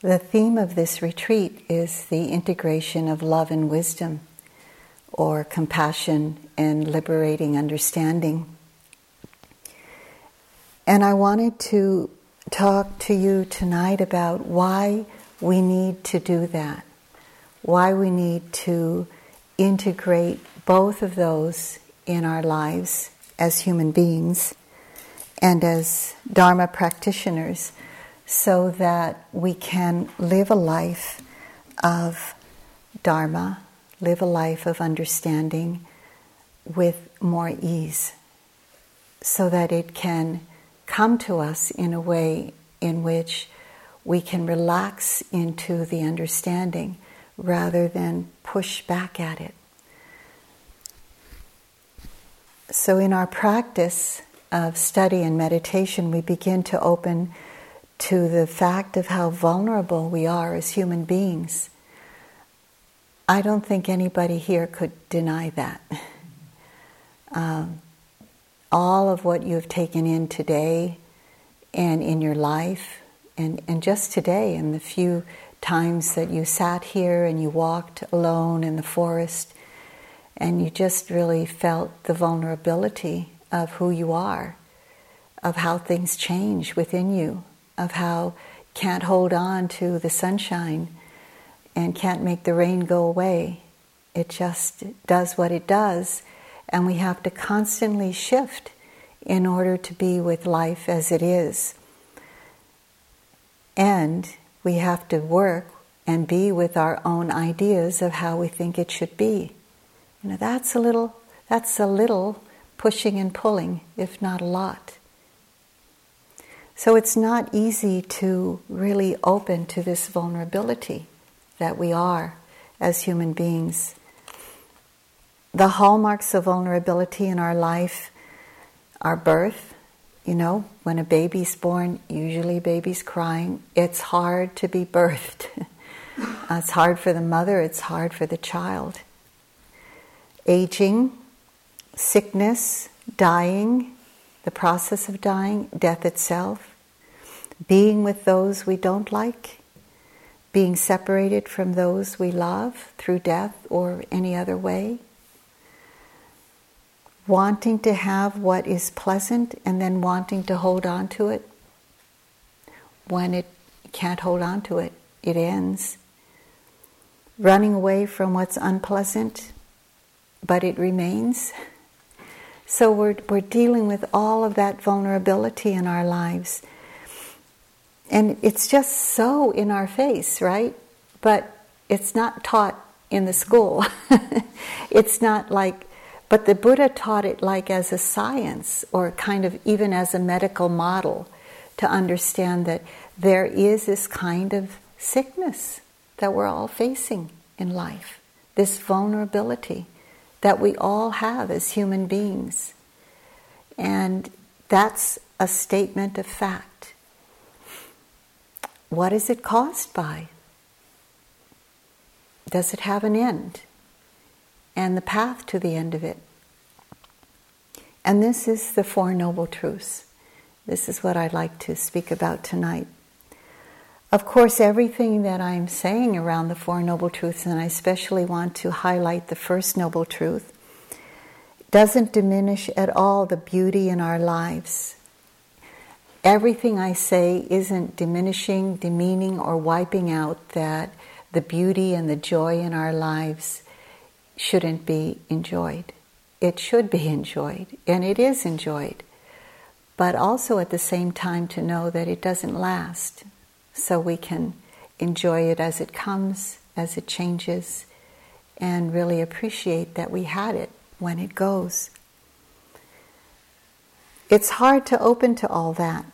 The theme of this retreat is the integration of love and wisdom, or compassion and liberating understanding. And I wanted to talk to you tonight about why we need to do that, why we need to integrate both of those in our lives as human beings and as Dharma practitioners so that we can live a life of Dharma, live a life of understanding with more ease, so that it can come to us in a way in which we can relax into the understanding rather than push back at it. So, in our practice of study and meditation, we begin to open to the fact of how vulnerable we are as human beings. I don't think anybody here could deny that. Um, all of what you've taken in today and in your life, and, and just today, and the few times that you sat here and you walked alone in the forest, and you just really felt the vulnerability of who you are, of how things change within you, of how can't hold on to the sunshine and can't make the rain go away. It just does what it does, and we have to constantly shift in order to be with life as it is. And we have to work and be with our own ideas of how we think it should be. You know, that's a little that's a little pushing and pulling, if not a lot. So it's not easy to really open to this vulnerability that we are as human beings. The hallmarks of vulnerability in our life our birth, you know, when a baby's born, usually baby's crying. It's hard to be birthed. it's hard for the mother, it's hard for the child. Aging, sickness, dying, the process of dying, death itself, being with those we don't like, being separated from those we love through death or any other way, wanting to have what is pleasant and then wanting to hold on to it. When it can't hold on to it, it ends. Running away from what's unpleasant, but it remains. So we're, we're dealing with all of that vulnerability in our lives. And it's just so in our face, right? But it's not taught in the school. it's not like but the Buddha taught it like as a science or kind of even as a medical model to understand that there is this kind of sickness that we're all facing in life, this vulnerability that we all have as human beings. And that's a statement of fact. What is it caused by? Does it have an end? and the path to the end of it. And this is the Four Noble Truths. This is what I'd like to speak about tonight. Of course, everything that I'm saying around the Four Noble Truths, and I especially want to highlight the first Noble Truth, doesn't diminish at all the beauty in our lives. Everything I say isn't diminishing, demeaning, or wiping out that the beauty and the joy in our lives shouldn't be enjoyed. It should be enjoyed, and it is enjoyed. But also at the same time to know that it doesn't last, so we can enjoy it as it comes, as it changes, and really appreciate that we had it when it goes. It's hard to open to all that,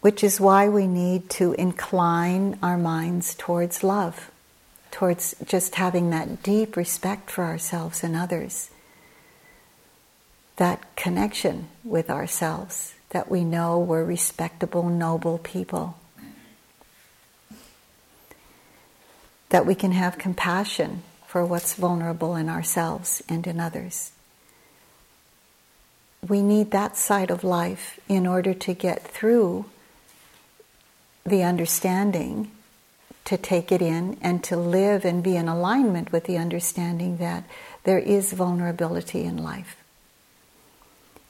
which is why we need to incline our minds towards love towards just having that deep respect for ourselves and others, that connection with ourselves, that we know we're respectable, noble people, that we can have compassion for what's vulnerable in ourselves and in others. We need that side of life in order to get through the understanding, to take it in, and to live and be in alignment with the understanding that there is vulnerability in life.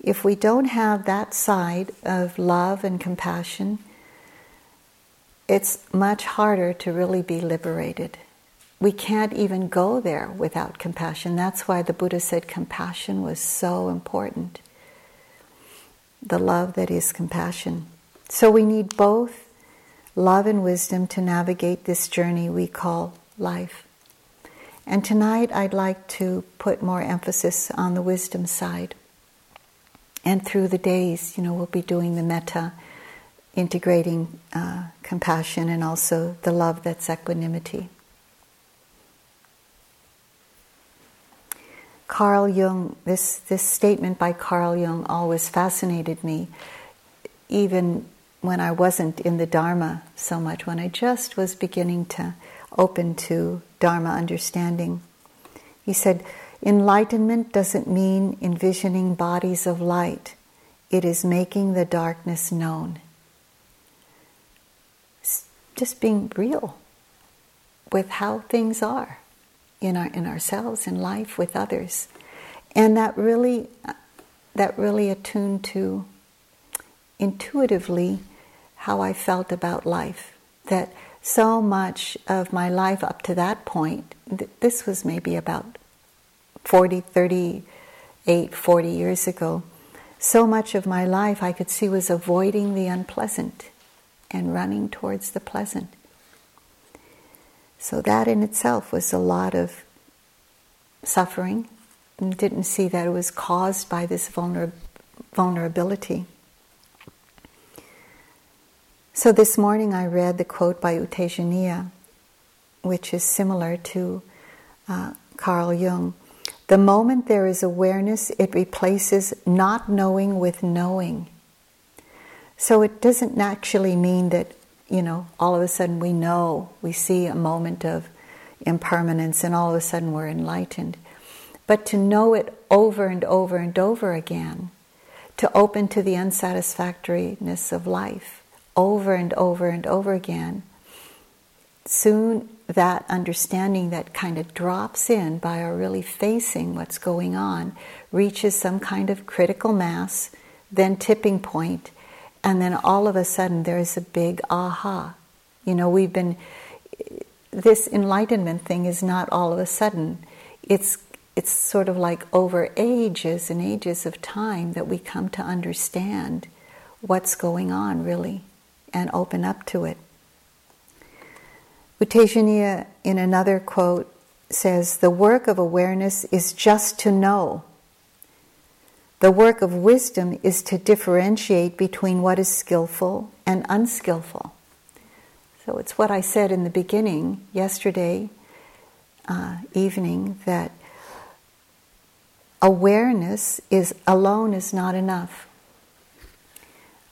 If we don't have that side of love and compassion, it's much harder to really be liberated. We can't even go there without compassion. That's why the Buddha said compassion was so important. The love that is compassion. So we need both love and wisdom to navigate this journey we call life. And tonight I'd like to put more emphasis on the wisdom side. And through the days, you know, we'll be doing the metta, integrating uh, compassion and also the love that's equanimity. Carl Jung, this, this statement by Carl Jung always fascinated me, even when I wasn't in the Dharma so much, when I just was beginning to open to Dharma understanding. He said, Enlightenment doesn't mean envisioning bodies of light, it is making the darkness known. just being real with how things are in, our, in ourselves, in life, with others. And that really, uh, that really attuned to intuitively how I felt about life. That so much of my life up to that point, th- this was maybe about 40, 38, 40 years ago, so much of my life I could see was avoiding the unpleasant and running towards the pleasant. So that in itself was a lot of suffering and didn't see that it was caused by this vulner- vulnerability. So this morning I read the quote by U Tejaniya, which is similar to uh, Carl Jung. The moment there is awareness, it replaces not knowing with knowing. So it doesn't actually mean that, you know, all of a sudden we know, we see a moment of impermanence and all of a sudden we're enlightened. But to know it over and over and over again, to open to the unsatisfactoriness of life over and over and over again, soon that understanding that kind of drops in by our really facing what's going on reaches some kind of critical mass, then tipping point, and then all of a sudden there's a big aha. You know, we've been, this enlightenment thing is not all of a sudden. It's, it's sort of like over ages and ages of time that we come to understand what's going on really and open up to it. U Tejaniya, in another quote, says, The work of awareness is just to know. The work of wisdom is to differentiate between what is skillful and unskillful. So it's what I said in the beginning yesterday uh, evening that awareness is alone is not enough.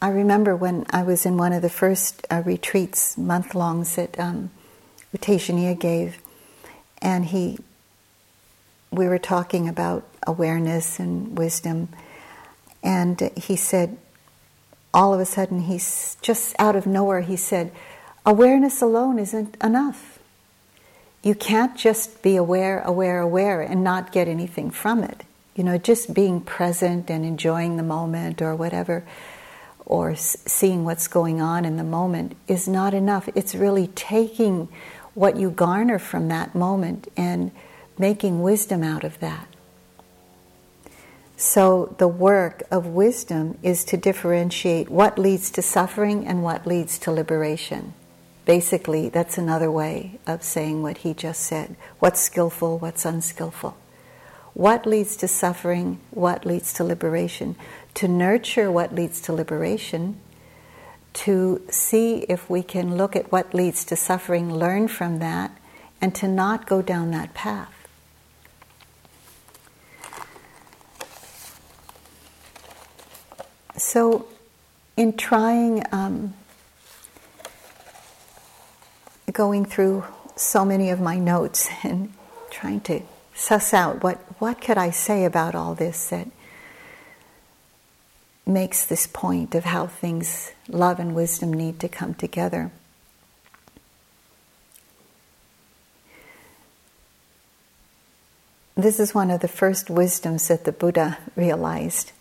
I remember when I was in one of the first uh, retreats, month longs that um, U gave, and he, we were talking about awareness and wisdom, and he said, all of a sudden, he's just out of nowhere, he said, awareness alone isn't enough. You can't just be aware, aware, aware, and not get anything from it. You know, just being present and enjoying the moment or whatever or seeing what's going on in the moment is not enough. It's really taking what you garner from that moment and making wisdom out of that. So, the work of wisdom is to differentiate what leads to suffering and what leads to liberation. Basically, that's another way of saying what he just said what's skillful, what's unskillful. What leads to suffering, what leads to liberation. To nurture what leads to liberation to see if we can look at what leads to suffering, learn from that, and to not go down that path. So, in trying, um, going through so many of my notes and trying to suss out what, what could I say about all this that makes this point of how things, love and wisdom, need to come together. This is one of the first wisdoms that the Buddha realized.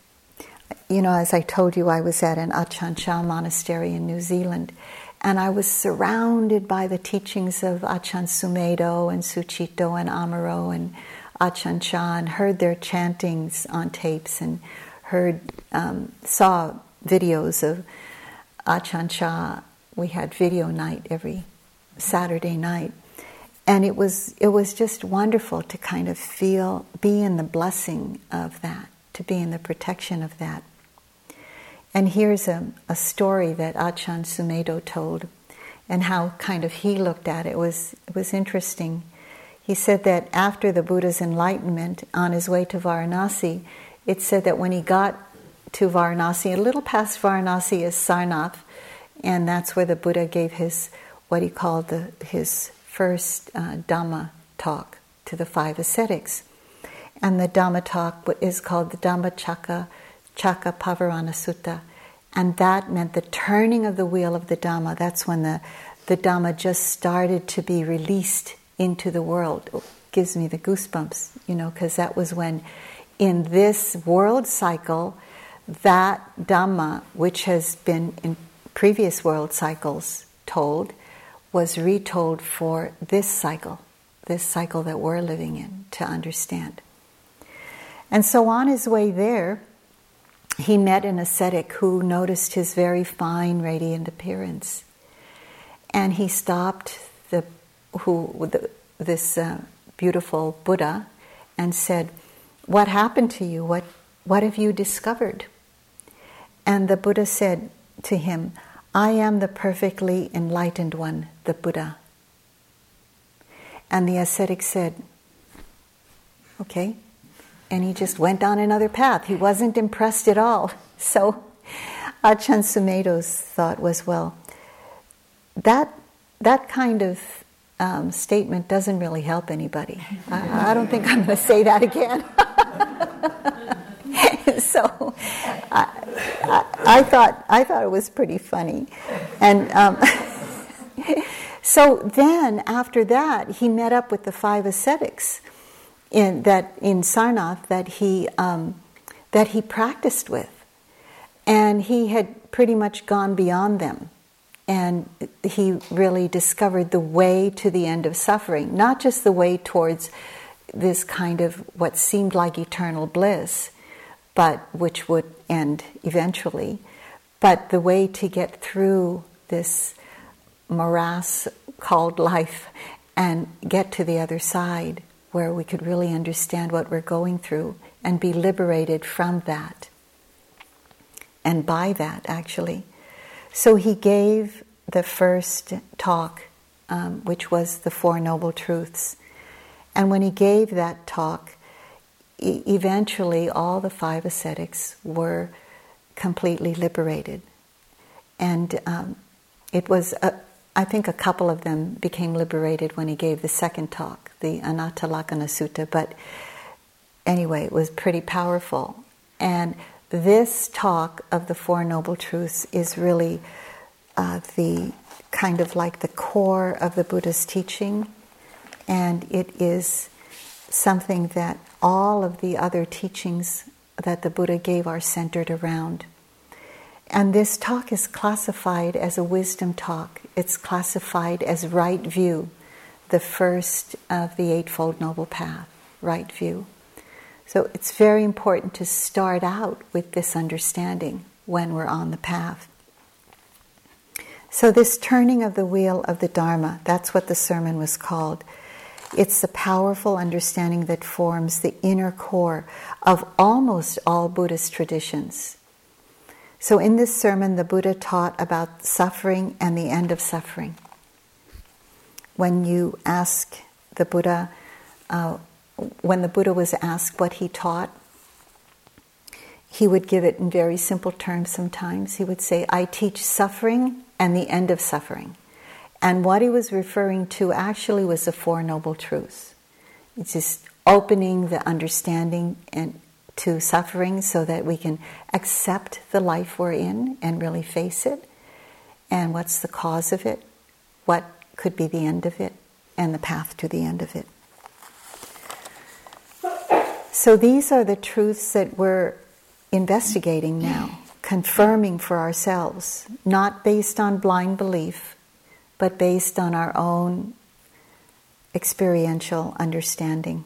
You know, as I told you, I was at an Chah monastery in New Zealand, and I was surrounded by the teachings of Ajahn Sumedho and Sucitto and Amaro and Chah, and heard their chantings on tapes and heard, um, saw videos of Ajahn Chah. We had video night every Saturday night. And it was, it was just wonderful to kind of feel, be in the blessing of that, to be in the protection of that. And here's a, a story that Ajahn Sumedho told, and how kind of he looked at it. it was, it was interesting. He said that after the Buddha's enlightenment, on his way to Varanasi, it said that when he got to Varanasi, a little past Varanasi is Sarnath, and that's where the Buddha gave his what he called the, his first uh, Dhamma talk to the five ascetics. And the Dhamma talk is called the Dhammacakka Chakka Pavattana Sutta. And that meant the turning of the wheel of the Dhamma. That's when the, the Dhamma just started to be released into the world. It gives me the goosebumps, you know, because that was when in this world cycle, that Dhamma, which has been in previous world cycles told, was retold for this cycle, this cycle that we're living in, to understand. And so on his way there, he met an ascetic who noticed his very fine, radiant appearance. And he stopped the, who, the, this uh, beautiful Buddha and said, what happened to you? What, what have you discovered? And the Buddha said to him, I am the perfectly enlightened one, the Buddha. And the ascetic said, Okay. And he just went on another path. He wasn't impressed at all. So Ajahn Sumedho's thought was, well, that, that kind of um, statement doesn't really help anybody. I, I don't think I'm going to say that again. so I, I, I, thought I thought it was pretty funny, and um, so then after that he met up with the five ascetics in that in Sarnath that he um, that he practiced with, and he had pretty much gone beyond them. And he really discovered the way to the end of suffering, not just the way towards this kind of what seemed like eternal bliss, but which would end eventually. But the way to get through this morass called life and get to the other side where we could really understand what we're going through and be liberated from that and by that, actually. So he gave the first talk, um, which was the Four Noble Truths. And when he gave that talk, e- eventually all the five ascetics were completely liberated. And um, it was, a, I think a couple of them became liberated when he gave the second talk, the Anattalakkhana Sutta. But anyway, it was pretty powerful. And this talk of the Four Noble Truths is really uh, the kind of like the core of the Buddha's teaching and it is something that all of the other teachings that the Buddha gave are centered around. And this talk is classified as a wisdom talk. It's classified as right view, the first of the Eightfold Noble Path, right view. So it's very important to start out with this understanding when we're on the path. So, this turning of the wheel of the Dharma, that's what the sermon was called. It's the powerful understanding that forms the inner core of almost all Buddhist traditions. So, in this sermon, the Buddha taught about suffering and the end of suffering. When you ask the Buddha, uh, when the Buddha was asked what he taught, he would give it in very simple terms sometimes. He would say, I teach suffering and the end of suffering. And what he was referring to actually was the Four Noble Truths. It's just opening the understanding and to suffering so that we can accept the life we're in and really face it. And what's the cause of it? What could be the end of it? And the path to the end of it. So these are the truths that we're investigating now, confirming for ourselves, not based on blind belief, but based on our own experiential understanding.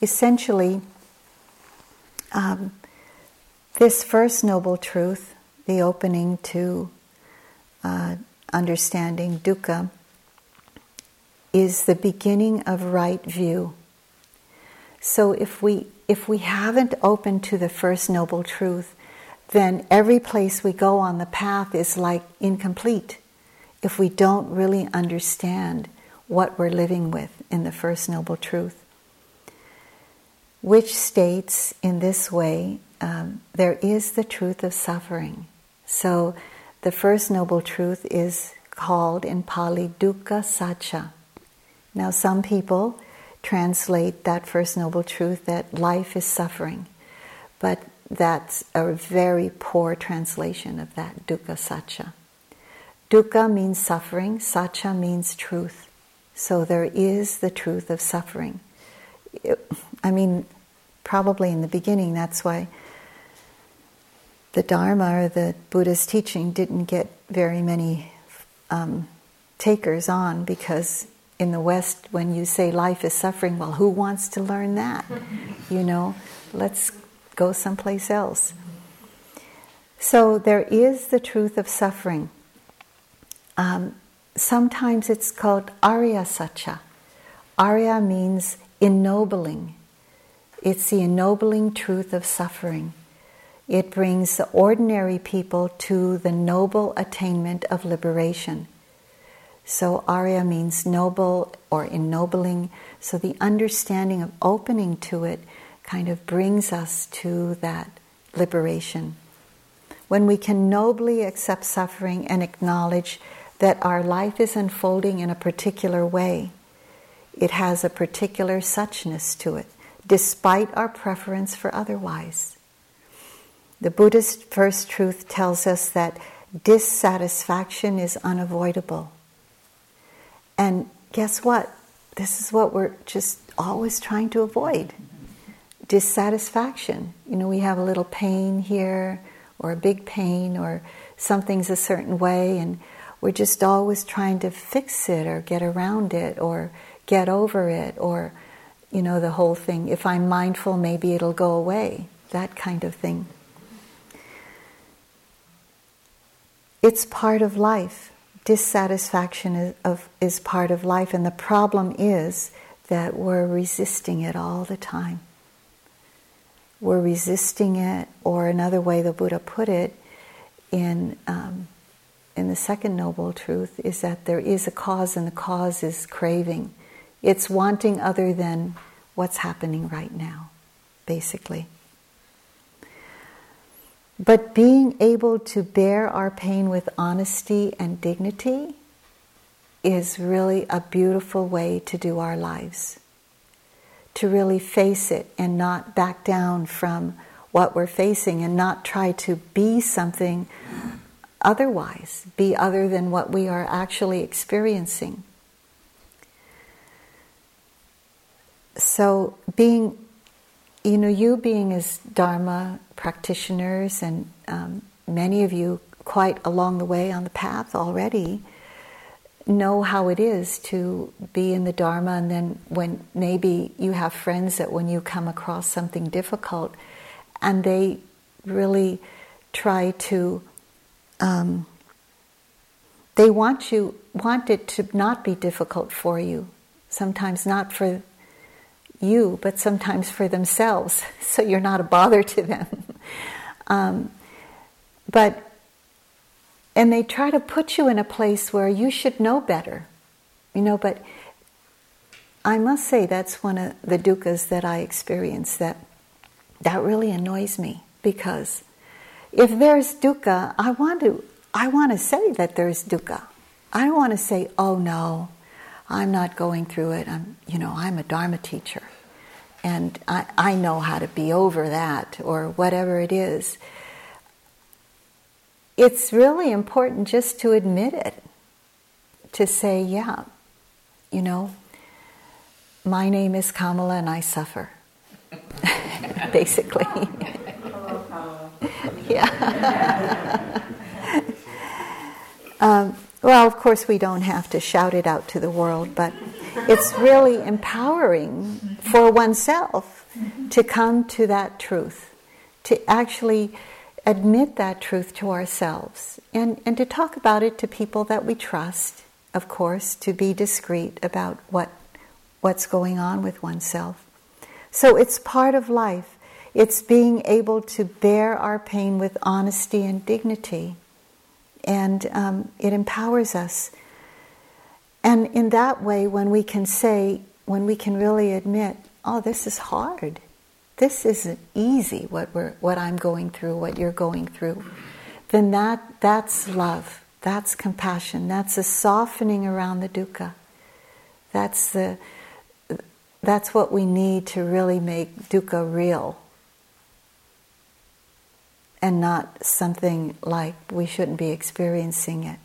Essentially, um, this first noble truth, the opening to uh, understanding dukkha, is the beginning of right view. So if we if we haven't opened to the first noble truth, then every place we go on the path is like incomplete if we don't really understand what we're living with in the first noble truth. Which states in this way um, there is the truth of suffering. So the first noble truth is called in Pali dukkha sacca. Now, some people translate that first noble truth that life is suffering, but that's a very poor translation of that dukkha sacca. Dukkha means suffering, sacca means truth. So there is the truth of suffering. I mean, probably in the beginning, that's why the Dharma or the Buddha's teaching didn't get very many um, takers on because in the West, when you say life is suffering, well, who wants to learn that? You know, let's go someplace else. So there is the truth of suffering. Um, sometimes it's called Arya Sacca. Arya means ennobling. It's the ennobling truth of suffering. It brings the ordinary people to the noble attainment of liberation. So, Arya means noble or ennobling. So, the understanding of opening to it kind of brings us to that liberation. When we can nobly accept suffering and acknowledge that our life is unfolding in a particular way, it has a particular suchness to it, despite our preference for otherwise. The Buddhist first truth tells us that dissatisfaction is unavoidable. And guess what? This is what we're just always trying to avoid dissatisfaction. You know, we have a little pain here, or a big pain, or something's a certain way, and we're just always trying to fix it, or get around it, or get over it, or, you know, the whole thing. If I'm mindful, maybe it'll go away, that kind of thing. It's part of life. Dissatisfaction is, of, is part of life, and the problem is that we're resisting it all the time. We're resisting it, or another way the Buddha put it in, um, in the second noble truth is that there is a cause, and the cause is craving. It's wanting other than what's happening right now, basically. But being able to bear our pain with honesty and dignity is really a beautiful way to do our lives. To really face it and not back down from what we're facing and not try to be something otherwise, be other than what we are actually experiencing. So, being you know, you being as Dharma practitioners, and um, many of you quite along the way on the path already, know how it is to be in the Dharma, and then when maybe you have friends that when you come across something difficult, and they really try to, um, they want you want it to not be difficult for you. Sometimes not for you, but sometimes for themselves, so you're not a bother to them. um, but and they try to put you in a place where you should know better, you know. But I must say that's one of the dukkhas that I experience. That that really annoys me because if there's dukkha, I want to I want to say that there's dukkha. I don't want to say, "Oh no, I'm not going through it. I'm, you know, I'm a dharma teacher." And I, I know how to be over that, or whatever it is. It's really important just to admit it, to say, yeah, you know, my name is Kamala and I suffer. Basically. yeah. um, well, of course, we don't have to shout it out to the world, but it's really empowering for oneself to come to that truth, to actually admit that truth to ourselves, and, and to talk about it to people that we trust, of course, to be discreet about what, what's going on with oneself. So it's part of life. It's being able to bear our pain with honesty and dignity. And um, it empowers us. And in that way, when we can say, when we can really admit, oh, this is hard. This isn't easy, what, we're, what I'm going through, what you're going through. Then that, that's love. That's compassion. That's a softening around the dukkha. That's the, that's what we need to really make dukkha real and not something like we shouldn't be experiencing it.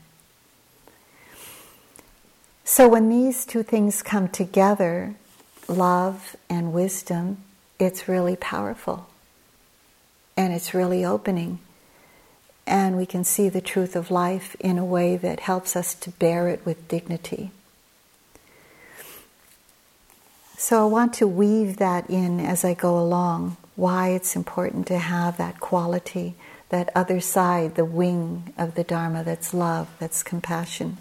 So, when these two things come together, love and wisdom, it's really powerful and it's really opening. And we can see the truth of life in a way that helps us to bear it with dignity. So I want to weave that in as I go along, why it's important to have that quality, that other side, the wing of the Dharma that's love, that's compassion.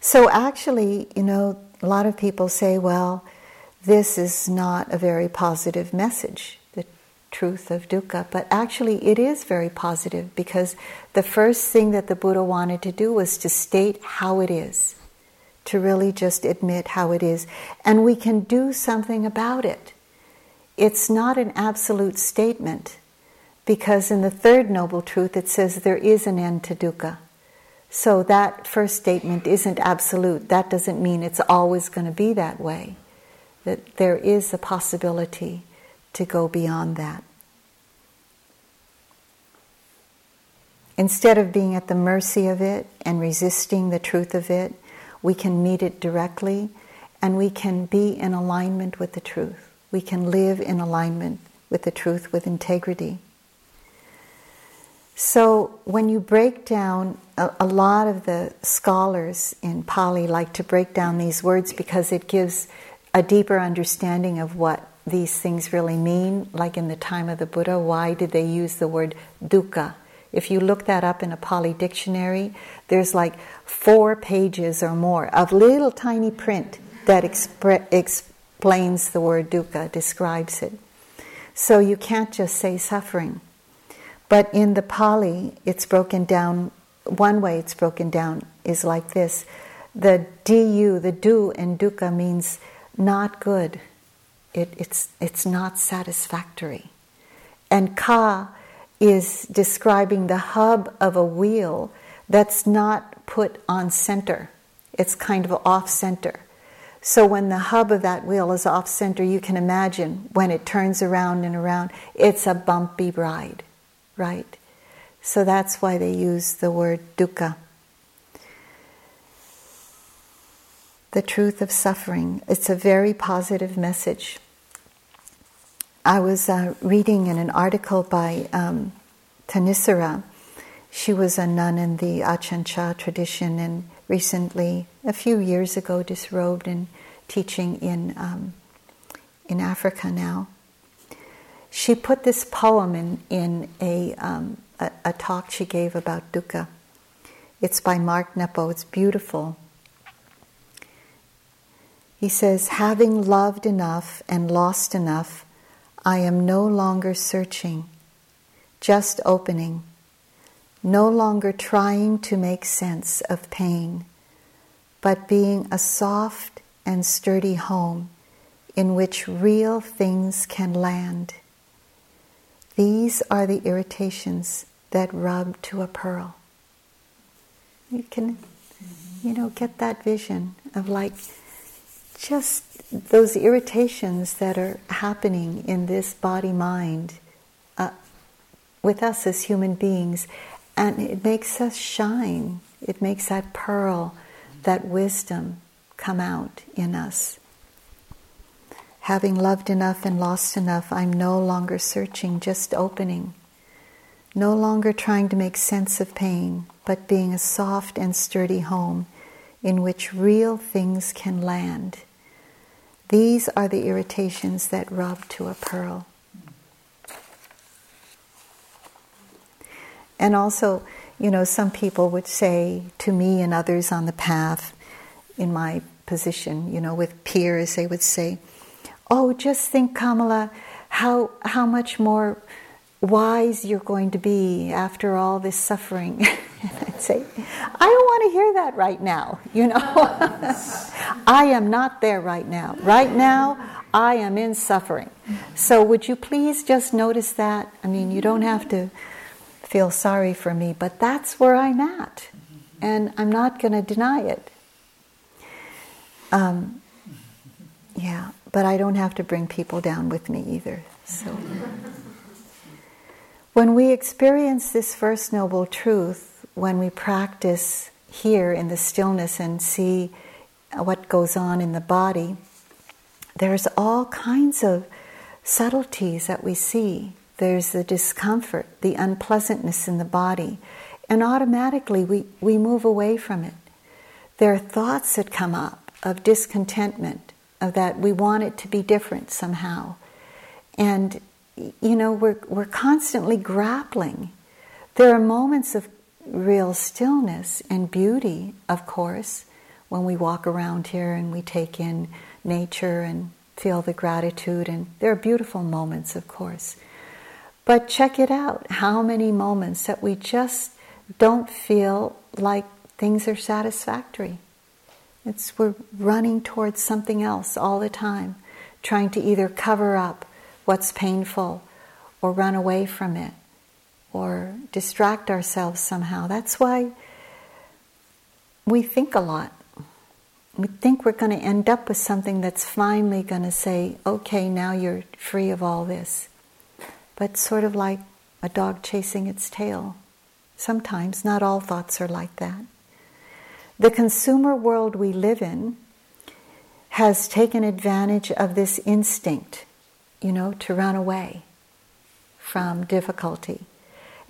So actually, you know, a lot of people say, well, this is not a very positive message, the truth of dukkha. But actually, it is very positive because the first thing that the Buddha wanted to do was to state how it is to really just admit how it is. And we can do something about it. It's not an absolute statement, because in the third Noble Truth it says there is an end to dukkha. So that first statement isn't absolute. That doesn't mean it's always going to be that way. That there is a possibility to go beyond that. Instead of being at the mercy of it and resisting the truth of it, we can meet it directly, and we can be in alignment with the truth. We can live in alignment with the truth with integrity. So, when you break down, a, a, lot of the scholars in Pali like to break down these words because it gives a deeper understanding of what these things really mean. Like in the time of the Buddha, why did they use the word dukkha? If you look that up in a Pali dictionary, there's like four pages or more of little tiny print that expre- explains the word dukkha, describes it. So you can't just say suffering. But in the Pali, it's broken down, one way it's broken down is like this. The du, the du in dukkha means not good. It, it's, it's not satisfactory. And ka is describing the hub of a wheel that's not put on center. It's kind of off center. So when the hub of that wheel is off center, you can imagine when it turns around and around, it's a bumpy ride, right? So that's why they use the word dukkha. The truth of suffering. It's a very positive message. I was uh, reading in an article by um, Thanissara. She was a nun in the Ajahn Chah tradition and recently, a few years ago, disrobed and teaching in, um, in Africa now. She put this poem in, in a, um, a, a talk she gave about dukkha. It's by Mark Nepo, it's beautiful. He says, Having loved enough and lost enough, I am no longer searching, just opening, no longer trying to make sense of pain, but being a soft and sturdy home in which real things can land. These are the irritations that rub to a pearl. You can, you know, get that vision of like just those irritations that are happening in this body mind uh, with us as human beings, and it makes us shine. It makes that pearl, that wisdom come out in us. Having loved enough and lost enough, I'm no longer searching, just opening. No longer trying to make sense of pain, but being a soft and sturdy home in which real things can land. These are the irritations that rub to a pearl. And also, you know, some people would say to me and others on the path, in my position, you know, with peers, they would say, oh, just think, Kamala, how, how much more wise you're going to be after all this suffering. I'd say, I don't want to hear that right now, you know. I am not there right now. Right now, I am in suffering. So would you please just notice that? I mean, you don't have to feel sorry for me, but that's where I'm at. And I'm not going to deny it. Um, yeah but I don't have to bring people down with me either. So, when we experience this first noble truth, when we practice here in the stillness and see what goes on in the body, there's all kinds of subtleties that we see. There's the discomfort, the unpleasantness in the body, and automatically we, we move away from it. There are thoughts that come up of discontentment, of that we want it to be different somehow. And, you know, we're, we're constantly grappling. There are moments of real stillness and beauty, of course, when we walk around here and we take in nature and feel the gratitude, and there are beautiful moments, of course. But check it out how many moments that we just don't feel like things are satisfactory. It's we're running towards something else all the time, trying to either cover up what's painful or run away from it or distract ourselves somehow. That's why we think a lot. We think we're going to end up with something that's finally going to say, okay, now you're free of all this. But sort of like a dog chasing its tail. Sometimes, not all thoughts are like that. The consumer world we live in has taken advantage of this instinct, you know, to run away from difficulty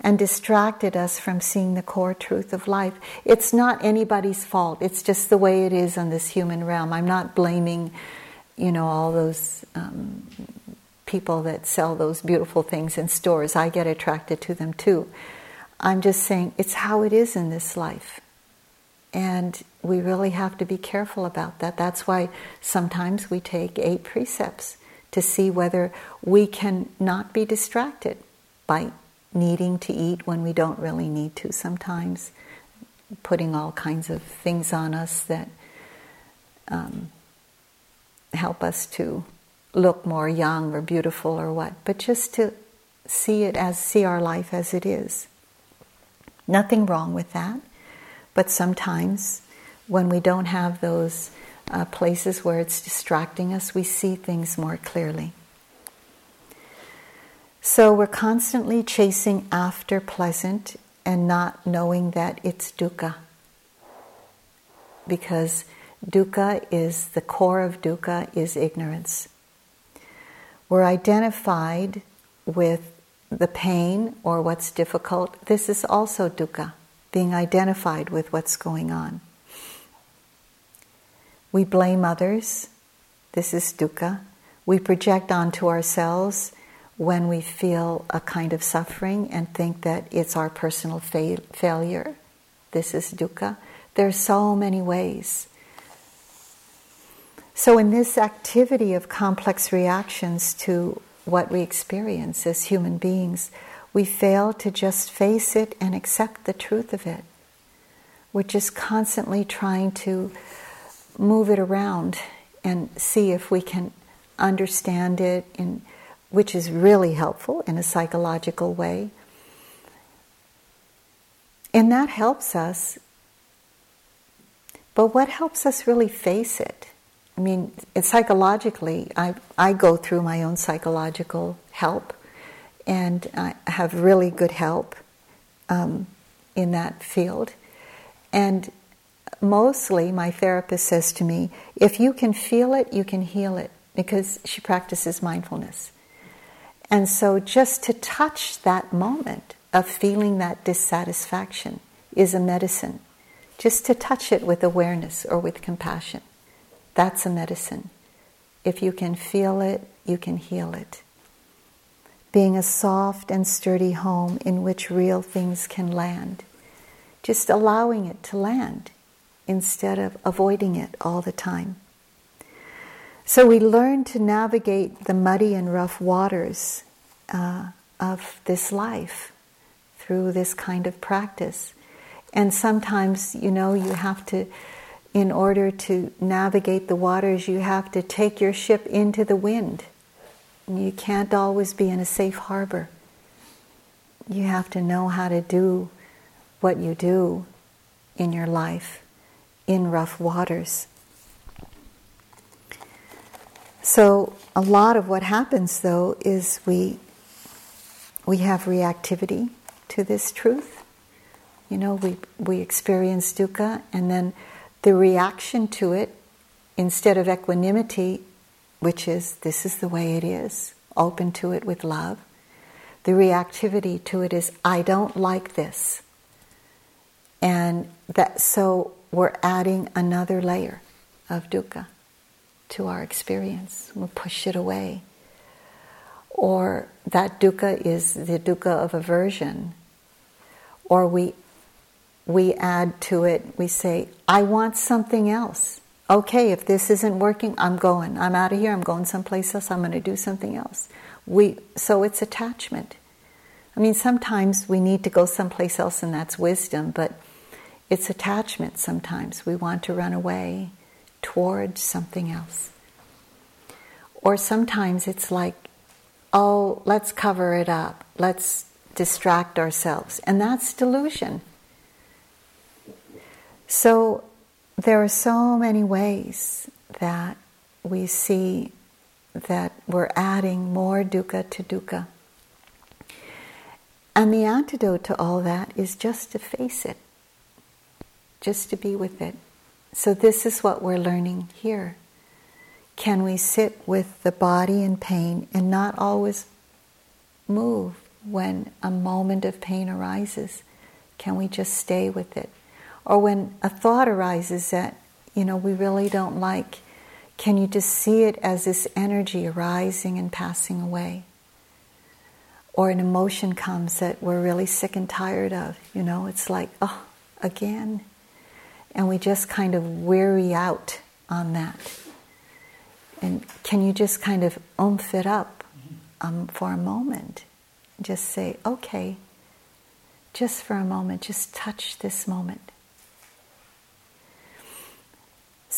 and distracted us from seeing the core truth of life. It's not anybody's fault, it's just the way it is on this human realm. I'm not blaming, you know, all those um, people that sell those beautiful things in stores. I get attracted to them too. I'm just saying it's how it is in this life. And we really have to be careful about that. That's why sometimes we take eight precepts to see whether we can not be distracted by needing to eat when we don't really need to sometimes, putting all kinds of things on us that um, help us to look more young or beautiful or what, but just to see it as see our life as it is. Nothing wrong with that. But sometimes, when we don't have those uh, places where it's distracting us, we see things more clearly. So we're constantly chasing after pleasant and not knowing that it's dukkha. Because dukkha is the core of dukkha is ignorance. We're identified with the pain or what's difficult. This is also dukkha being identified with what's going on. We blame others. This is dukkha. We project onto ourselves when we feel a kind of suffering and think that it's our personal fa- failure. This is dukkha. There are so many ways. So, in this activity of complex reactions to what we experience as human beings, we fail to just face it and accept the truth of it. We're just constantly trying to move it around and see if we can understand it and which is really helpful in a psychological way. And that helps us. But what helps us really face it? I mean, psychologically, I, I go through my own psychological help, and I have really good help um, in that field. And mostly, my therapist says to me, if you can feel it, you can heal it, because she practices mindfulness. And so, just to touch that moment of feeling that dissatisfaction is a medicine. Just to touch it with awareness or with compassion. That's a medicine. If you can feel it, you can heal it. Being a soft and sturdy home in which real things can land. Just allowing it to land instead of avoiding it all the time. So we learn to navigate the muddy and rough waters uh, of this life through this kind of practice. And sometimes, you know, you have to, in order to navigate the waters, you have to take your ship into the wind. You can't always be in a safe harbor. You have to know how to do what you do in your life in rough waters. So, a lot of what happens though is we, we have reactivity to this truth. You know, we, we experience dukkha, and then the reaction to it, instead of equanimity, which is this is the way it is, open to it with love, the reactivity to it is I don't like this. And that so we're adding another layer of dukkha to our experience. We'll push it away. Or that dukkha is the dukkha of aversion. Or we, we add to it, we say, I want something else. Okay, if this isn't working, I'm going. I'm out of here, I'm going someplace else, I'm going to do something else. We, so it's attachment. I mean, sometimes we need to go someplace else, and that's wisdom, but it's attachment sometimes. We want to run away towards something else. Or sometimes it's like, oh, let's cover it up, let's distract ourselves. And that's delusion. So there are so many ways that we see that we're adding more dukkha to dukkha. And the antidote to all that is just to face it, just to be with it. So, this is what we're learning here. Can we sit with the body in pain and not always move when a moment of pain arises? Can we just stay with it? Or when a thought arises that, you know, we really don't like, can you just see it as this energy arising and passing away? Or an emotion comes that we're really sick and tired of, you know, it's like, oh, again and we just kind of weary out on that. And can you just kind of oomph it up um, for a moment? Just say, okay, just for a moment, just touch this moment.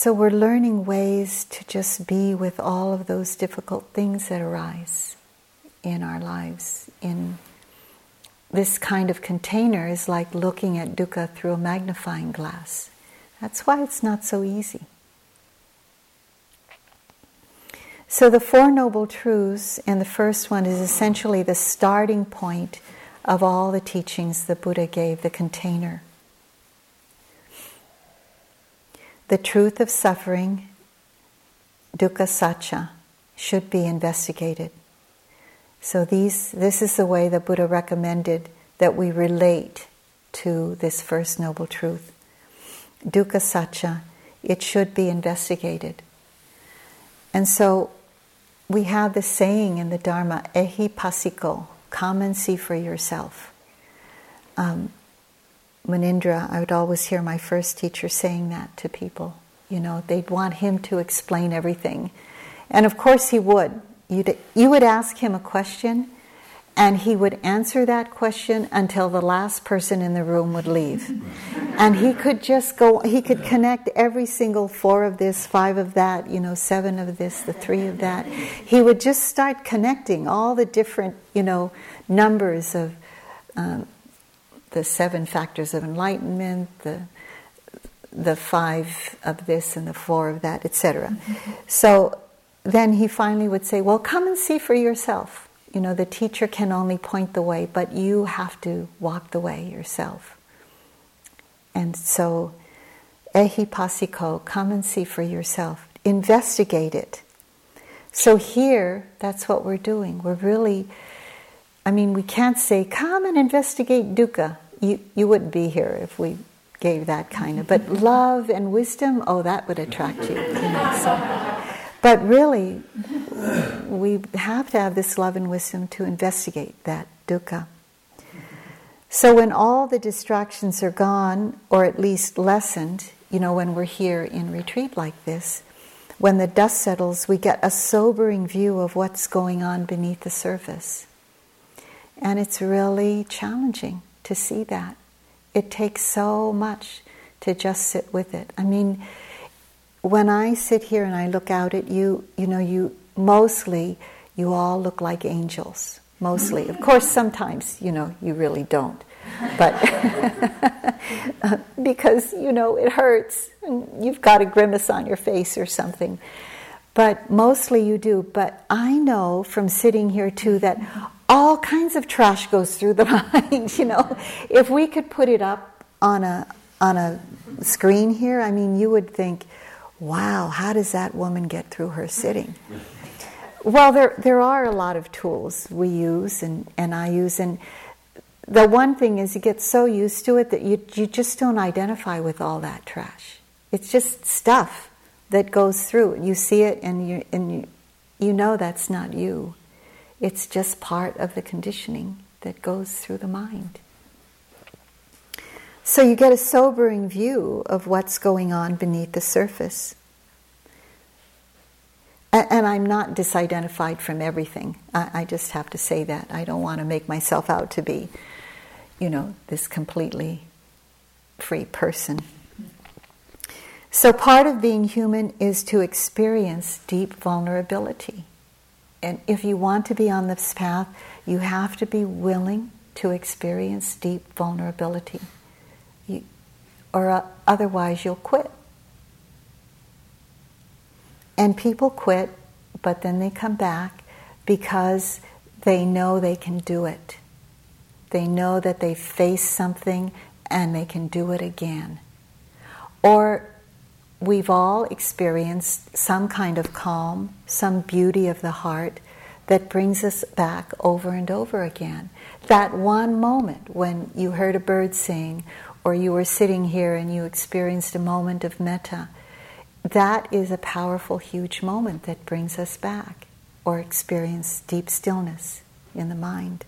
So we're learning ways to just be with all of those difficult things that arise in our lives. In this kind of container is like looking at dukkha through a magnifying glass. That's why it's not so easy. So, the Four Noble Truths, and the first one is essentially the starting point of all the teachings the Buddha gave, the container. The truth of suffering, dukkha sacca, should be investigated. So, these, this is the way the Buddha recommended that we relate to this first noble truth dukkha sacca, it should be investigated. And so we have the saying in the Dharma, ehi passiko, come and see for yourself. Um, Munindra, I would always hear my first teacher saying that to people. You know, they'd want him to explain everything. And of course he would. You'd, you would ask him a question, And he would answer that question until the last person in the room would leave. And he could just go, he could connect every single four of this, five of that, you know, seven of this, the three of that. He would just start connecting all the different, you know, numbers of um, the seven factors of enlightenment, the the five of this and the four of that, etc. Mm-hmm. So then he finally would say, Well, come and see for yourself. You know, the teacher can only point the way, but you have to walk the way yourself. And so, ehi passiko, come and see for yourself. Investigate it. So here, that's what we're doing. We're really, I mean, we can't say, come and investigate dukkha. You, you wouldn't be here if we gave that kind of. But love and wisdom, oh, that would attract you. you know, so. But really, we have to have this love and wisdom to investigate that dukkha. So when all the distractions are gone, or at least lessened, you know, when we're here in retreat like this, when the dust settles, we get a sobering view of what's going on beneath the surface. And it's really challenging to see that. It takes so much to just sit with it. I mean, when I sit here and I look out at you, you know, you mostly, you all look like angels. Mostly. Of course, sometimes, you know, you really don't. But because, you know, it hurts and you've got a grimace on your face or something. But mostly you do. But I know from sitting here too that all kinds of trash goes through the mind. You know, if we could put it up on a on a screen here, I mean, you would think, "Wow, how does that woman get through her sitting?" Well, there there are a lot of tools we use and, and I use, and the one thing is you get so used to it that you you just don't identify with all that trash. It's just stuff that goes through. You see it, and you and you, you know that's not you. It's just part of the conditioning that goes through the mind. So you get a sobering view of what's going on beneath the surface. And I'm not disidentified from everything. I just have to say that. I don't want to make myself out to be, you know, this completely free person. So part of being human is to experience deep vulnerability. And if you want to be on this path, you have to be willing to experience deep vulnerability. You, or uh, otherwise, you'll quit. And people quit, but then they come back because they know they can do it. They know that they face something and they can do it again. Or we've all experienced some kind of calm, some beauty of the heart that brings us back over and over again. That one moment when you heard a bird sing, or you were sitting here and you experienced a moment of metta, that is a powerful, huge moment that brings us back, or experience deep stillness in the mind.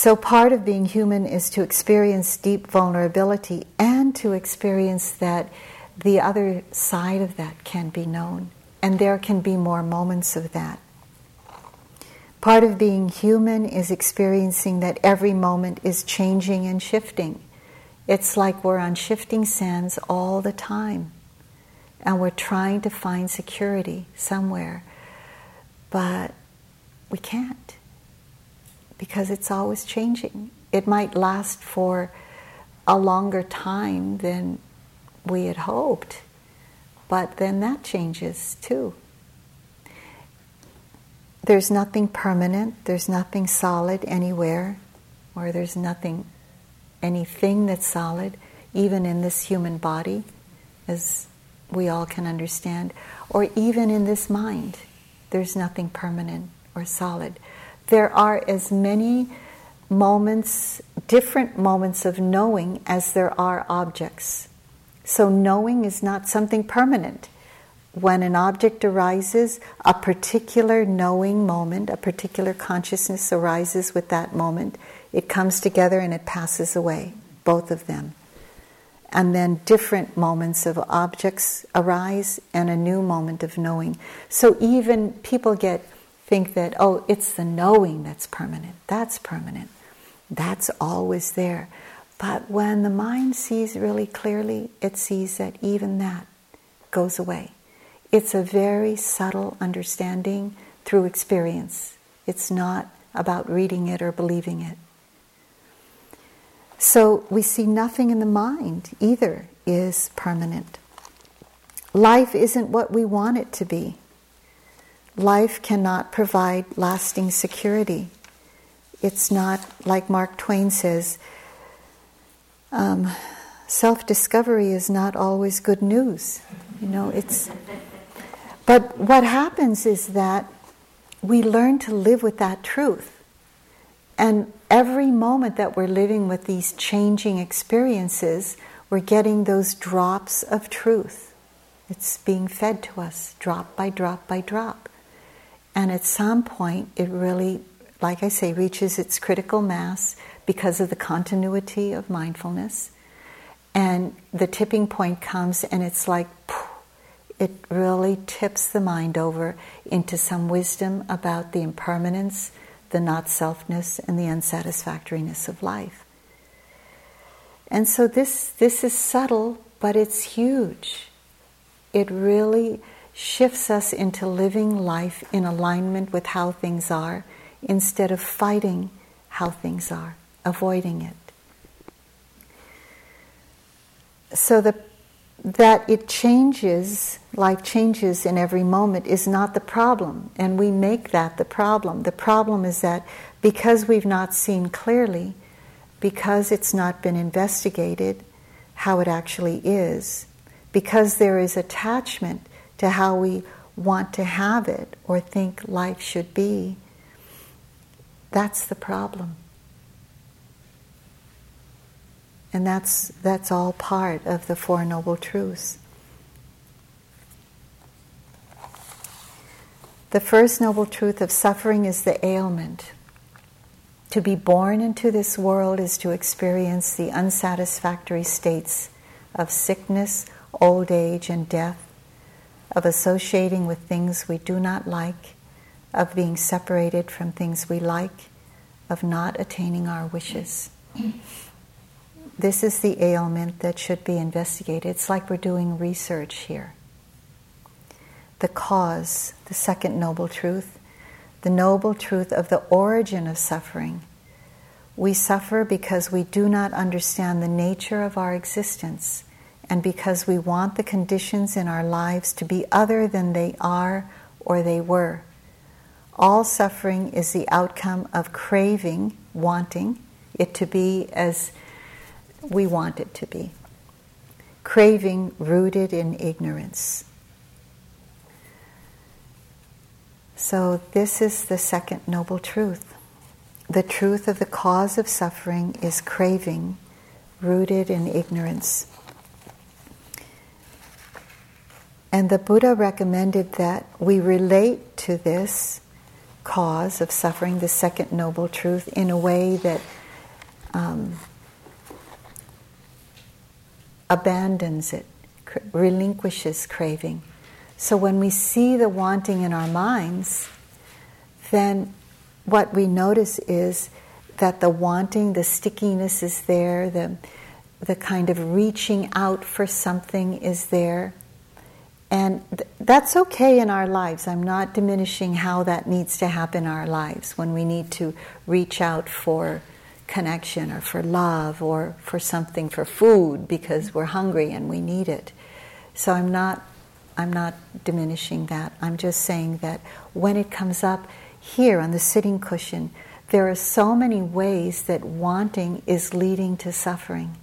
So, part of being human is to experience deep vulnerability and to experience that the other side of that can be known. And there can be more moments of that. Part of being human is experiencing that every moment is changing and shifting. It's like we're on shifting sands all the time. And we're trying to find security somewhere. But we can't because it's always changing. It might last for a longer time than we had hoped, but then that changes too. There's nothing permanent, there's nothing solid anywhere, or there's nothing, anything that's solid, even in this human body, as we all can understand, or even in this mind. There's nothing permanent or solid there are as many moments, different moments of knowing as there are objects. So, knowing is not something permanent. When an object arises, a particular knowing moment, a particular consciousness arises with that moment. It comes together and it passes away, both of them. And then different moments of objects arise and a new moment of knowing. So, even people get think that, oh, it's the knowing that's permanent. That's permanent. That's always there. But when the mind sees really clearly, it sees that even that goes away. It's a very subtle understanding through experience. It's not about reading it or believing it. So we see nothing in the mind either is permanent. Life isn't what we want it to be. Life cannot provide lasting security. It's not, like Mark Twain says, um, self discovery is not always good news. You know, it's. But what happens is that we learn to live with that truth. And every moment that we're living with these changing experiences, we're getting those drops of truth. It's being fed to us drop by drop by drop. And at some point, it really, like I say, reaches its critical mass because of the continuity of mindfulness. And the tipping point comes, and it's like, it really tips the mind over into some wisdom about the impermanence, the not selfness, and the unsatisfactoriness of life. And so this, this is subtle, but it's huge. It really shifts us into living life in alignment with how things are instead of fighting how things are avoiding it. So the, that it changes, life changes in every moment, is not the problem, and we make that the problem. The problem is that because we've not seen clearly, because it's not been investigated how it actually is, because there is attachment to how we want to have it or think life should be, that's the problem. And that's, that's all part of the Four Noble Truths. The first noble truth of suffering is the ailment. To be born into this world is to experience the unsatisfactory states of sickness, old age, and death, of associating with things we do not like, of being separated from things we like, of not attaining our wishes. This is the ailment that should be investigated. It's like we're doing research here. The cause, the second noble truth, the noble truth of the origin of suffering. We suffer because we do not understand the nature of our existence and because we want the conditions in our lives to be other than they are or they were. All suffering is the outcome of craving, wanting it to be as we want it to be. Craving rooted in ignorance. So, this is the second noble truth. The truth of the cause of suffering is craving rooted in ignorance. And the Buddha recommended that we relate to this cause of suffering, the second noble truth, in a way that um, abandons it, relinquishes craving. So when we see the wanting in our minds, then what we notice is that the wanting, the stickiness is there, the, the kind of reaching out for something is there. And th- that's okay in our lives. I'm not diminishing how that needs to happen in our lives when we need to reach out for connection or for love or for something for food because we're hungry and we need it. So I'm not I'm not diminishing that. I'm just saying that when it comes up here on the sitting cushion, there are so many ways that wanting is leading to suffering.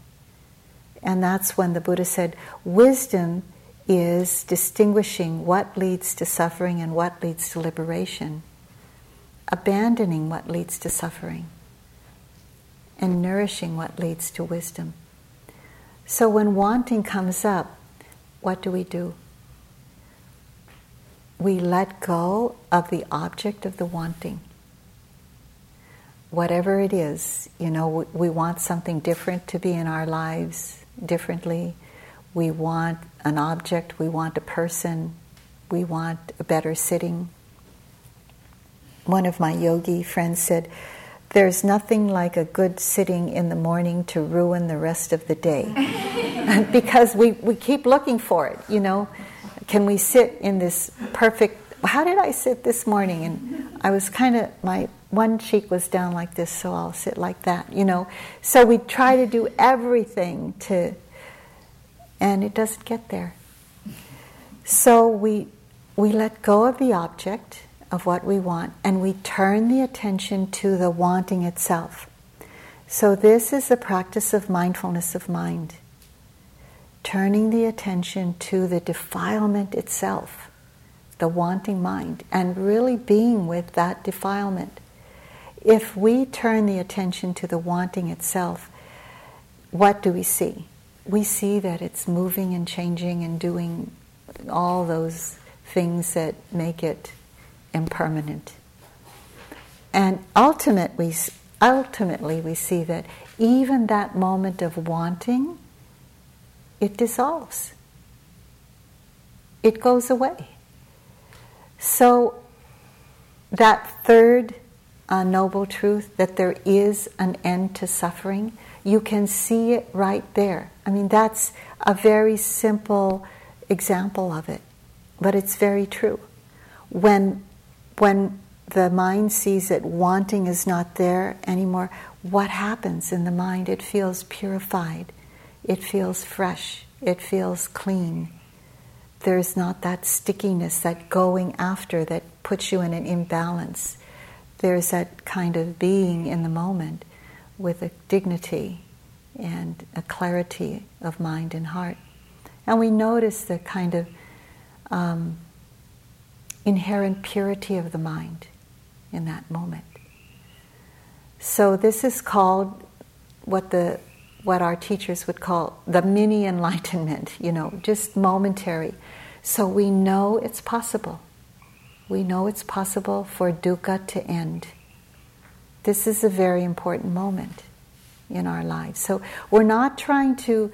And that's when the Buddha said wisdom is distinguishing what leads to suffering and what leads to liberation, abandoning what leads to suffering and nourishing what leads to wisdom. So when wanting comes up, what do we do? We let go of the object of the wanting. Whatever it is, you know, we, we want something different to be in our lives differently. We want an object, we want a person, we want a better sitting. one of my yogi friends said, There's nothing like a good sitting in the morning to ruin the rest of the day. because we, we keep looking for it, you know. Can we sit in this perfect how did I sit this morning? And I was kind of, my one cheek was down like this, so I'll sit like that, you know. So we try to do everything to, and it doesn't get there. So we, we let go of the object of what we want and we turn the attention to the wanting itself. So, this is the practice of mindfulness of mind. Turning the attention to the defilement itself the wanting mind, and really being with that defilement. If we turn the attention to the wanting itself, what do we see? We see that it's moving and changing and doing all those things that make it impermanent. And ultimately, ultimately, we see that even that moment of wanting, it dissolves. It goes away. So, that third uh, noble truth that there is an end to suffering, you can see it right there. I mean, that's a very simple example of it, but it's very true. When, when the mind sees that wanting is not there anymore, what happens in the mind? It feels purified, it feels fresh, it feels clean, there's not that stickiness, that going after that puts you in an imbalance. There's that kind of being in the moment with a dignity and a clarity of mind and heart. And we notice the kind of um, inherent purity of the mind in that moment. So this is called what the what our teachers would call the mini enlightenment, you know, just momentary. So we know it's possible. We know it's possible for dukkha to end. This is a very important moment in our lives. So we're not trying to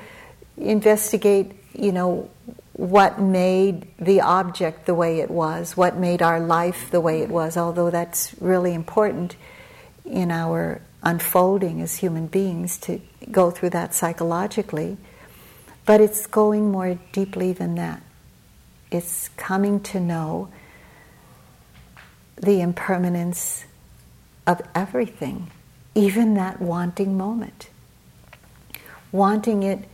investigate, you know, what made the object the way it was, what made our life the way it was, although that's really important in our unfolding as human beings to go through that psychologically. But it's going more deeply than that. It's coming to know the impermanence of everything, even that wanting moment. Wanting it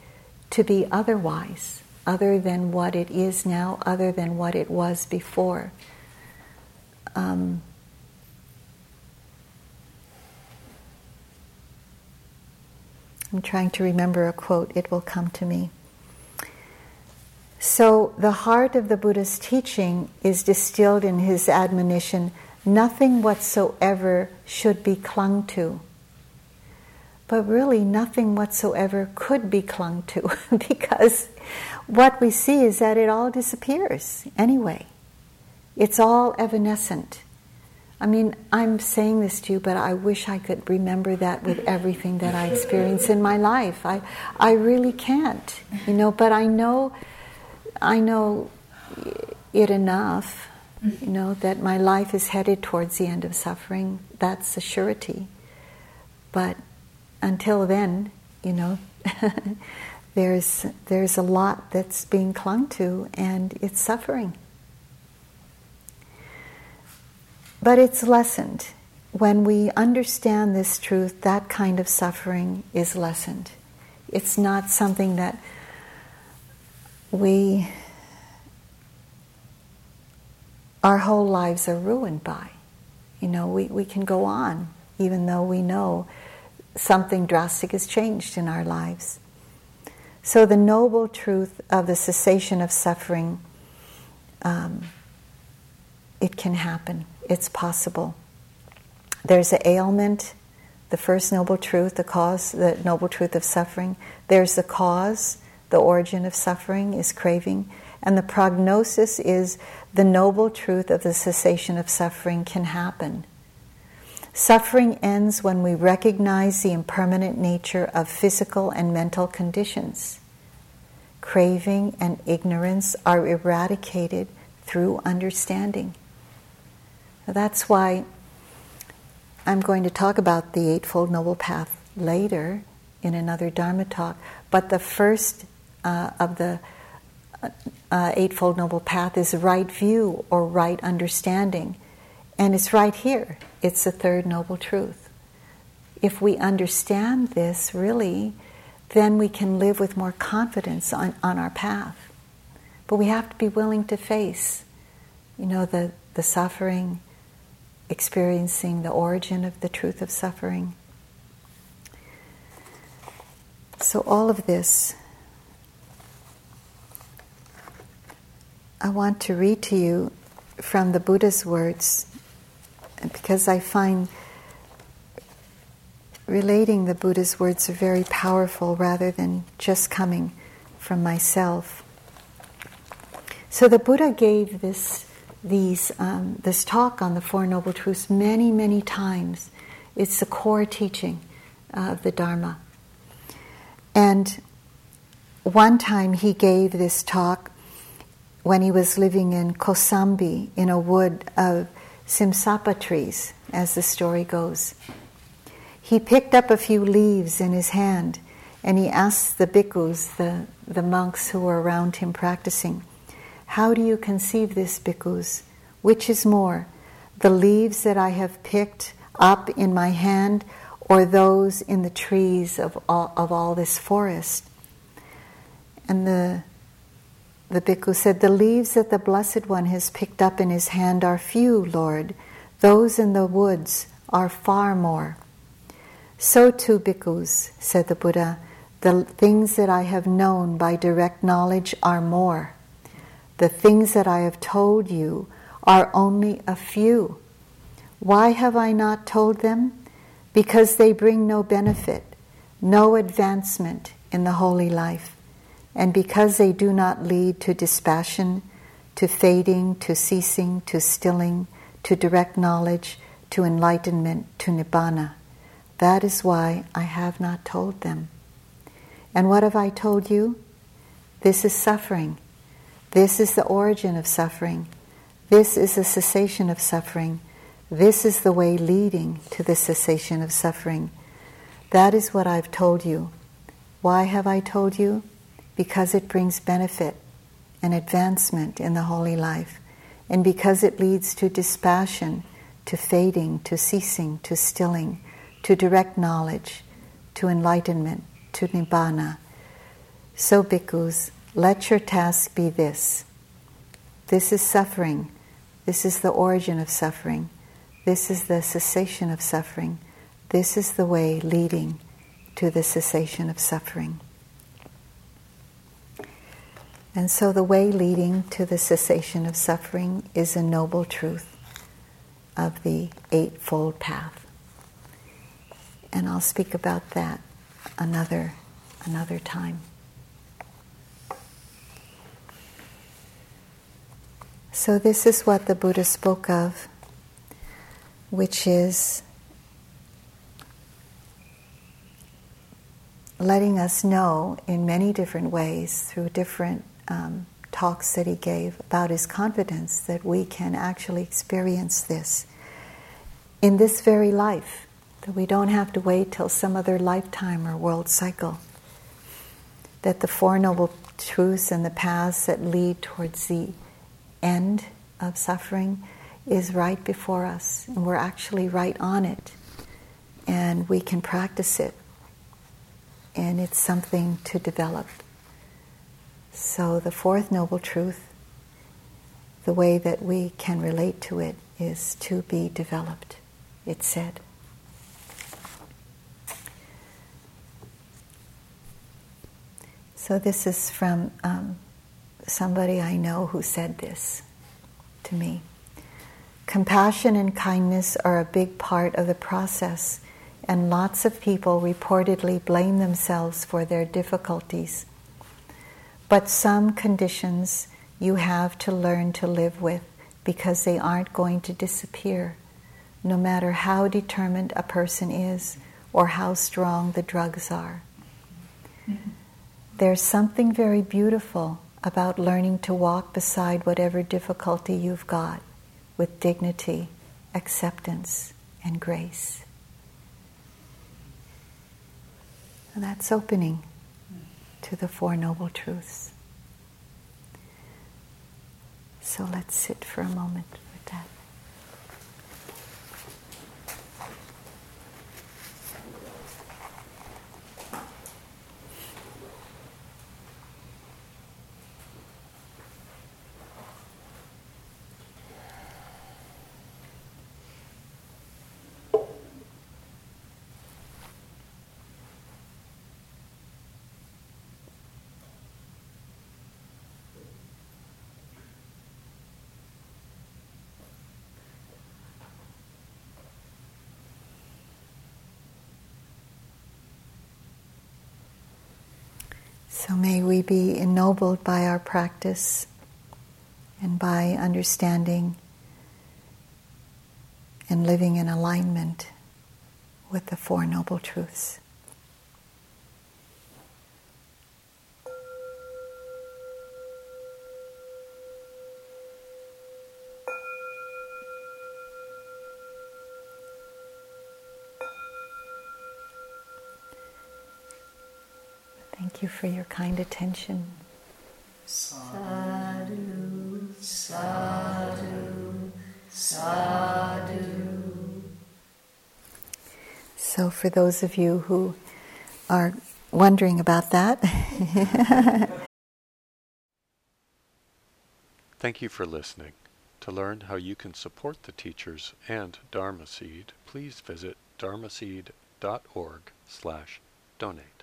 to be otherwise, other than what it is now, other than what it was before. Um, I'm trying to remember a quote, it will come to me. So, the heart of the Buddha's teaching is distilled in his admonition nothing whatsoever should be clung to. But really, nothing whatsoever could be clung to because what we see is that it all disappears anyway. It's all evanescent. I mean, I'm saying this to you, but I wish I could remember that with everything that I experience in my life. I, I really can't, you know, but I know I know it enough, you know, that my life is headed towards the end of suffering. That's a surety. But until then, you know, there's there's a lot that's being clung to, and it's suffering. But it's lessened when we understand this truth. That kind of suffering is lessened. It's not something that we our whole lives are ruined by. You know, we, we can go on even though we know something drastic has changed in our lives. So, the noble truth of the cessation of suffering, um, it can happen, it's possible. There's an ailment, the first noble truth, the cause, the noble truth of suffering. There's the cause, the origin of suffering is craving, and the prognosis is the noble truth of the cessation of suffering can happen. Suffering ends when we recognize the impermanent nature of physical and mental conditions. Craving and ignorance are eradicated through understanding. That's why I'm going to talk about the Eightfold Noble Path later in another Dharma talk, but the first uh, of the uh, Eightfold Noble Path is right view or right understanding. And it's right here. It's the third noble truth. If we understand this really, then we can live with more confidence on, on our path. But we have to be willing to face, you know, the, the suffering, experiencing the origin of the truth of suffering. So, all of this, I want to read to you from the Buddha's words because I find relating the Buddha's words are very powerful rather than just coming from myself. So the Buddha gave this these um, this talk on the Four Noble Truths many many times. It's the core teaching of the Dharma. And one time he gave this talk when he was living in Kosambi in a wood of Simsapa trees, as the story goes. He picked up a few leaves in his hand and he asked the bhikkhus, the, the monks who were around him practicing, How do you conceive this, bhikkhus? Which is more, the leaves that I have picked up in my hand or those in the trees of all, of all this forest? And the the bhikkhu said, The leaves that the Blessed One has picked up in his hand are few, Lord. Those in the woods are far more. So too, bhikkhus, said the Buddha, the things that I have known by direct knowledge are more. The things that I have told you are only a few. Why have I not told them? Because they bring no benefit, no advancement in the holy life and because they do not lead to dispassion, to fading, to ceasing, to stilling, to direct knowledge, to enlightenment, to nibbana. That is why I have not told them. And what have I told you? This is suffering. This is the origin of suffering. This is the cessation of suffering. This is the way leading to the cessation of suffering. That is what I've told you. Why have I told you? Because it brings benefit and advancement in the holy life, and because it leads to dispassion, to fading, to ceasing, to stilling, to direct knowledge, to enlightenment, to nibbana. So, bhikkhus, let your task be this. This is suffering. This is the origin of suffering. This is the cessation of suffering. This is the way leading to the cessation of suffering. And so the way leading to the cessation of suffering is a noble truth of the Eightfold Path. And I'll speak about that another, another time. So, this is what the Buddha spoke of, which is letting us know in many different ways through different um, talks that he gave about his confidence that we can actually experience this in this very life, that we don't have to wait till some other lifetime or world cycle. That the Four Noble Truths and the paths that lead towards the end of suffering is right before us, and we're actually right on it, and we can practice it, and it's something to develop. So, the fourth noble truth, the way that we can relate to it is to be developed, it said. So, this is from um, somebody I know who said this to me. Compassion and kindness are a big part of the process, and lots of people reportedly blame themselves for their difficulties. But some conditions you have to learn to live with because they aren't going to disappear, no matter how determined a person is or how strong the drugs are. There's something very beautiful about learning to walk beside whatever difficulty you've got with dignity, acceptance, and grace. And that's opening to the Four Noble Truths. So let's sit for a moment. So may we be ennobled by our practice and by understanding and living in alignment with the Four Noble Truths. Thank you for your kind attention. Sadhu, sadhu, sadhu. So, for those of you who are wondering about that, Thank you for listening. To learn how you can support the teachers and Dharma Seed, please visit dharma dharmaseed.org slash donate.